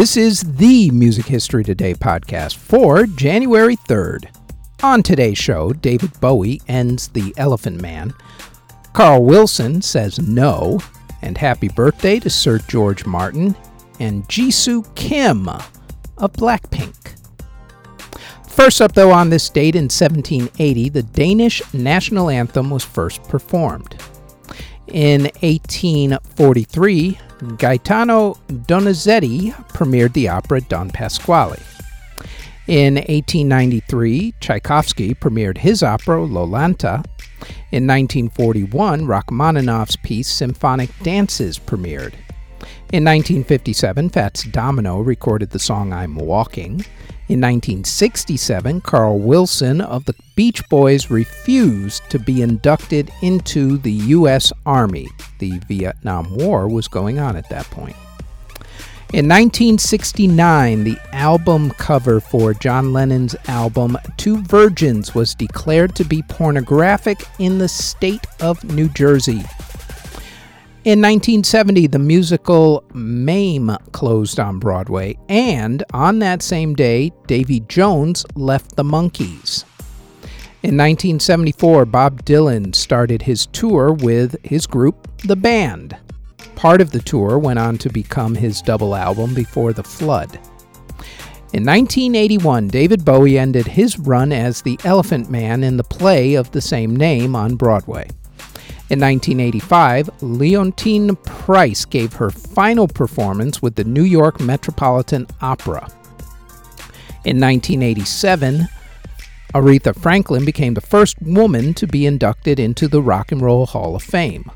This is the Music History Today podcast for January 3rd. On today's show, David Bowie ends The Elephant Man, Carl Wilson says no, and happy birthday to Sir George Martin and Jisoo Kim of Blackpink. First up, though, on this date in 1780, the Danish national anthem was first performed. In 1843, Gaetano Donizetti premiered the opera Don Pasquale. In 1893, Tchaikovsky premiered his opera Iolanta. In 1941, Rachmaninoff's piece Symphonic Dances premiered. In 1957, Fats Domino recorded the song I'm Walking. In 1967, Carl Wilson of the Beach Boys refused to be inducted into the U.S. Army. The Vietnam War was going on at that point. In 1969, the album cover for John Lennon's album Two Virgins was declared to be pornographic in the state of New Jersey. In 1970, the musical Mame closed on Broadway, and on that same day, Davy Jones left the Monkees. In 1974, Bob Dylan started his tour with his group, The Band. Part of the tour went on to become his double album, Before the Flood. In 1981, David Bowie ended his run as the Elephant Man in the play of the same name on Broadway. In 1985, Leontyne Price gave her final performance with the New York Metropolitan Opera. In 1987, Aretha Franklin became the first woman to be inducted into the Rock and Roll Hall of Fame.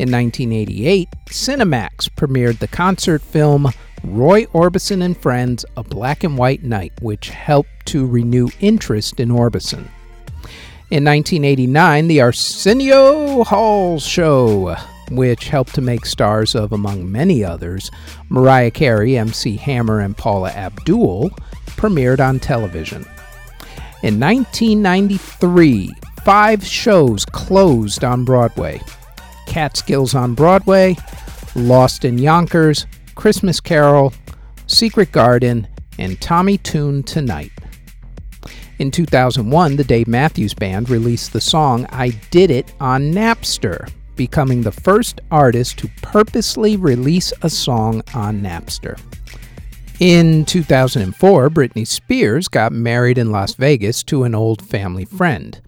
In 1988, Cinemax premiered the concert film Roy Orbison and Friends A Black and White Night, which helped to renew interest in Orbison. In 1989, the Arsenio Hall Show, which helped to make stars of, among many others, Mariah Carey, MC Hammer, and Paula Abdul, premiered on television. In 1993, five shows closed on Broadway Catskills on Broadway, Lost in Yonkers, Christmas Carol, Secret Garden, and Tommy Tune Tonight. In 2001, the Dave Matthews Band released the song I Did It on Napster, becoming the first artist to purposely release a song on Napster. In 2004, Britney Spears got married in Las Vegas to an old family friend.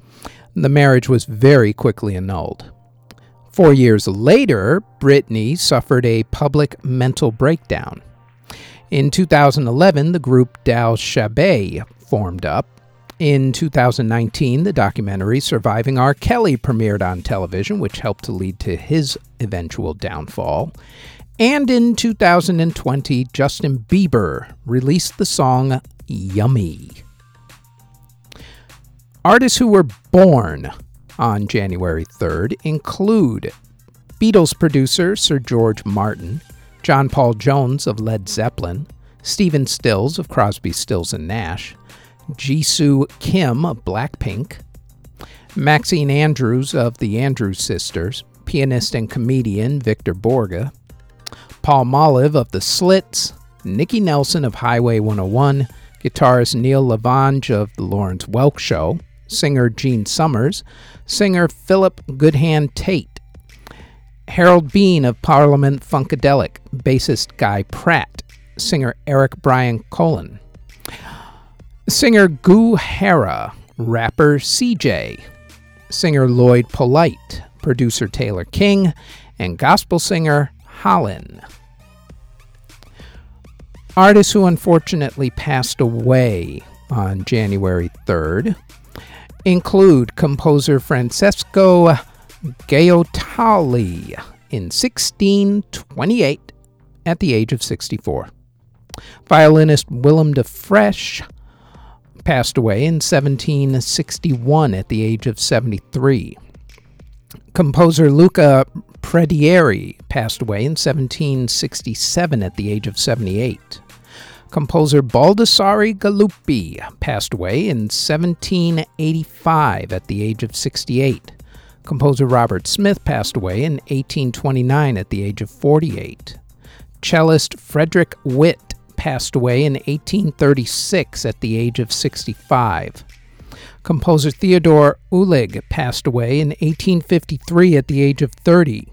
The marriage was very quickly annulled. Four years later, Britney suffered a public mental breakdown. In 2011, the group Dal Shabet formed up, in 2019, the documentary Surviving R. Kelly premiered on television, which helped to lead to his eventual downfall. And in 2020, Justin Bieber released the song Yummy. Artists who were born on January 3rd include Beatles producer Sir George Martin, John Paul Jones of Led Zeppelin, Stephen Stills of Crosby, Stills and Nash, Jisoo Kim of Blackpink, Maxine Andrews of the Andrews Sisters, pianist and comedian Victor Borge, Palmolive of the Slits, Nikki Nelson of Highway 101, guitarist Neil LeVang of The Lawrence Welk Show, singer Gene Summers, singer Philip Goodhand Tait, Harold Beane of Parliament Funkadelic, bassist Guy Pratt, singer Eric Brian Colin, singer Goo Hara, rapper CJ, singer Lloyd Polite, producer Taylor King, and gospel singer Holland. Artists who unfortunately passed away on January 3rd include composer Francesco Gaotali in 1628 at the age of 64. Violinist Willem de Fesch passed away in 1761 at the age of 73. Composer Luca Predieri passed away in 1767 at the age of 78. Composer Baldassare Galuppi passed away in 1785 at the age of 68. Composer Robert Smith passed away in 1829 at the age of 48. Cellist Frederick Witt passed away in 1836 at the age of 65. Composer Theodore Uhlig passed away in 1853 at the age of 30.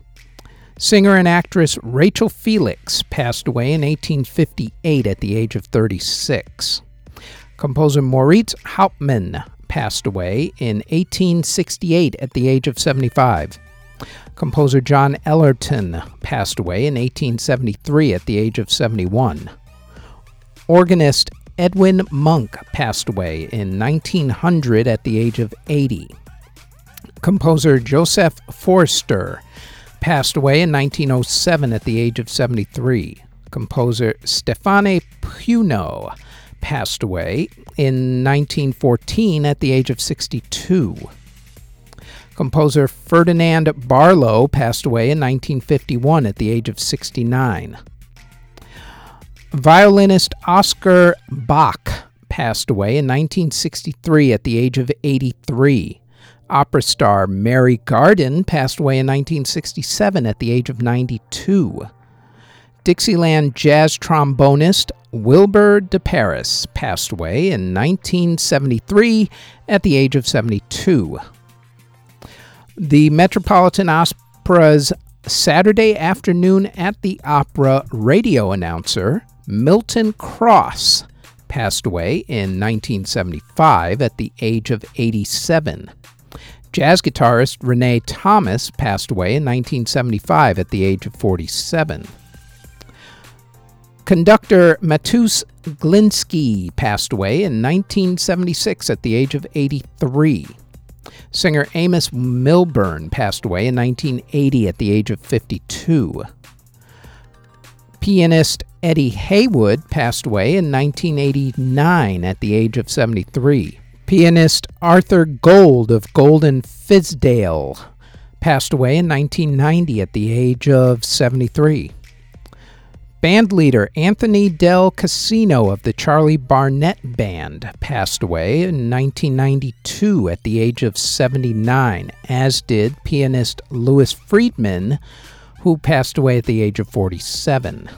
Singer and actress Rachel Felix passed away in 1858 at the age of 36. Composer Moritz Hauptmann passed away in 1868 at the age of 75. Composer John Ellerton passed away in 1873 at the age of 71. Organist Edwin Monk passed away in 1900 at the age of 80. Composer Joseph Forster passed away in 1907 at the age of 73. Composer Stéphane Pugno passed away in 1914 at the age of 62. Composer Ferdinand Barlow passed away in 1951 at the age of 69. Violinist Oscar Bach passed away in 1963 at the age of 83. Opera star Mary Garden passed away in 1967 at the age of 92. Dixieland jazz trombonist Wilbur de Paris passed away in 1973 at the age of 72. The Metropolitan Opera's Saturday afternoon at the Opera radio announcer Milton Cross passed away in 1975 at the age of 87. Jazz guitarist René Thomas passed away in 1975 at the age of 47. Conductor Matus Glinsky passed away in 1976 at the age of 83. Singer Amos Milburn passed away in 1980 at the age of 52. Pianist Eddie Heywood passed away in 1989 at the age of 73. Pianist Arthur Gold of Golden Fizdale passed away in 1990 at the age of 73. Bandleader Anthony Del Casino of the Charlie Barnet Band passed away in 1992 at the age of 79, as did pianist Louis Friedman, who passed away at the age of 47.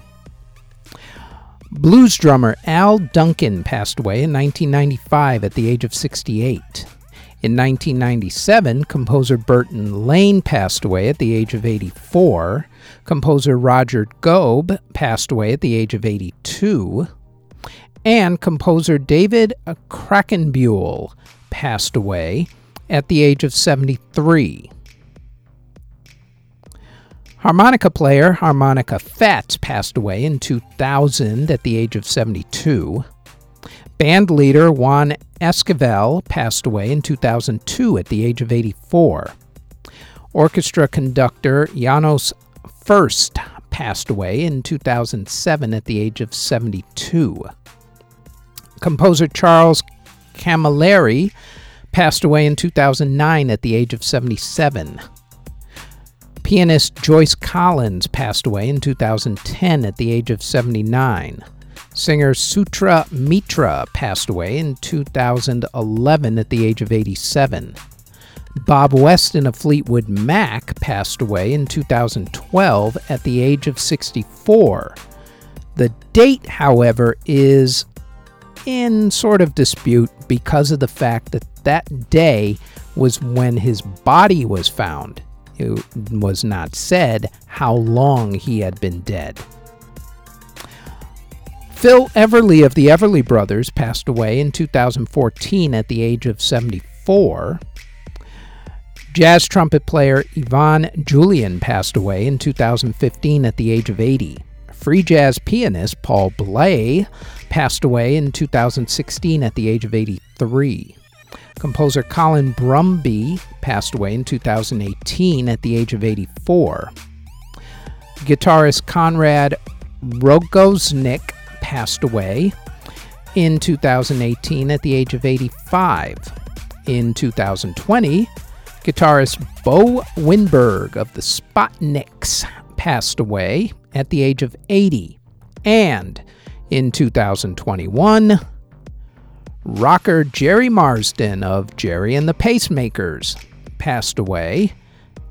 Blues drummer Al Duncan passed away in 1995 at the age of 68. In 1997, composer Burton Lane passed away at the age of 84. Composer Roger Goeb passed away at the age of 82. And composer David Kraehenbuehl passed away at the age of 73. Harmonica player Harmonica Fats passed away in 2000 at the age of 72. Band leader Juan Esquivel passed away in 2002 at the age of 84. Orchestra conductor Janos Furst passed away in 2007 at the age of 72. Composer Charles Camilleri passed away in 2009 at the age of 77. Pianist Joyce Collins passed away in 2010 at the age of 79. Singer Sutra Mitra passed away in 2011 at the age of 87. Bob Weston of Fleetwood Mac passed away in 2012 at the age of 64. The date, however, is in sort of dispute because of the fact that that day was when his body was found. It was not said how long he had been dead. Phil Everly of the Everly Brothers passed away in 2014 at the age of 74. Jazz trumpet player Yvonne Julian passed away in 2015 at the age of 80. Free jazz pianist Paul Bley passed away in 2016 at the age of 83. Composer Colin Brumby passed away in 2018 at the age of 84. Guitarist Konrad Rogoznik passed away in 2018 at the age of 85. In 2020, guitarist Bo Winberg of the Spotnicks passed away at the age of 80. And in 2021, rocker Gerry Marsden of Gerry and the Pacemakers passed away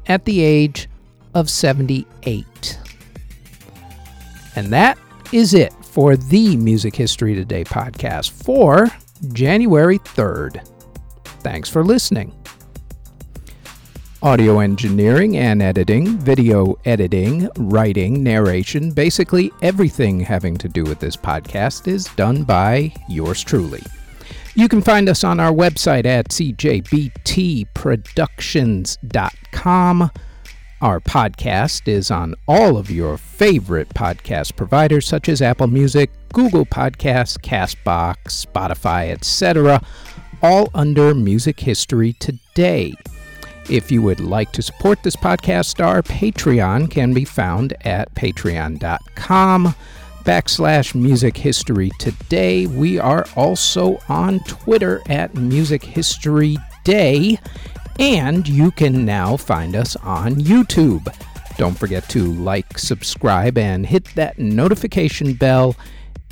at the age of 78. And that is it for the Music History Today podcast for January 3rd. Thanks for listening. Audio engineering and editing, video editing, writing, narration, basically everything having to do with this podcast is done by yours truly. You can find us on our website at cjbtproductions.com. Our podcast is on all of your favorite podcast providers such as Apple Music, Google Podcasts, Castbox, Spotify, etc., all under Music History Today. If you would like to support this podcast, our Patreon can be found at patreon.com backslash music history today. We are also on Twitter at Music History Day, and you can now find us on YouTube. Don't forget to like, subscribe, and hit that notification bell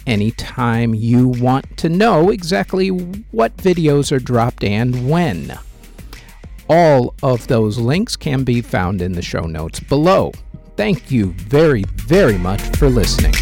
anytime you want to know exactly what videos are dropped and when. All of those links can be found in the show notes below. Thank you very, very much for listening.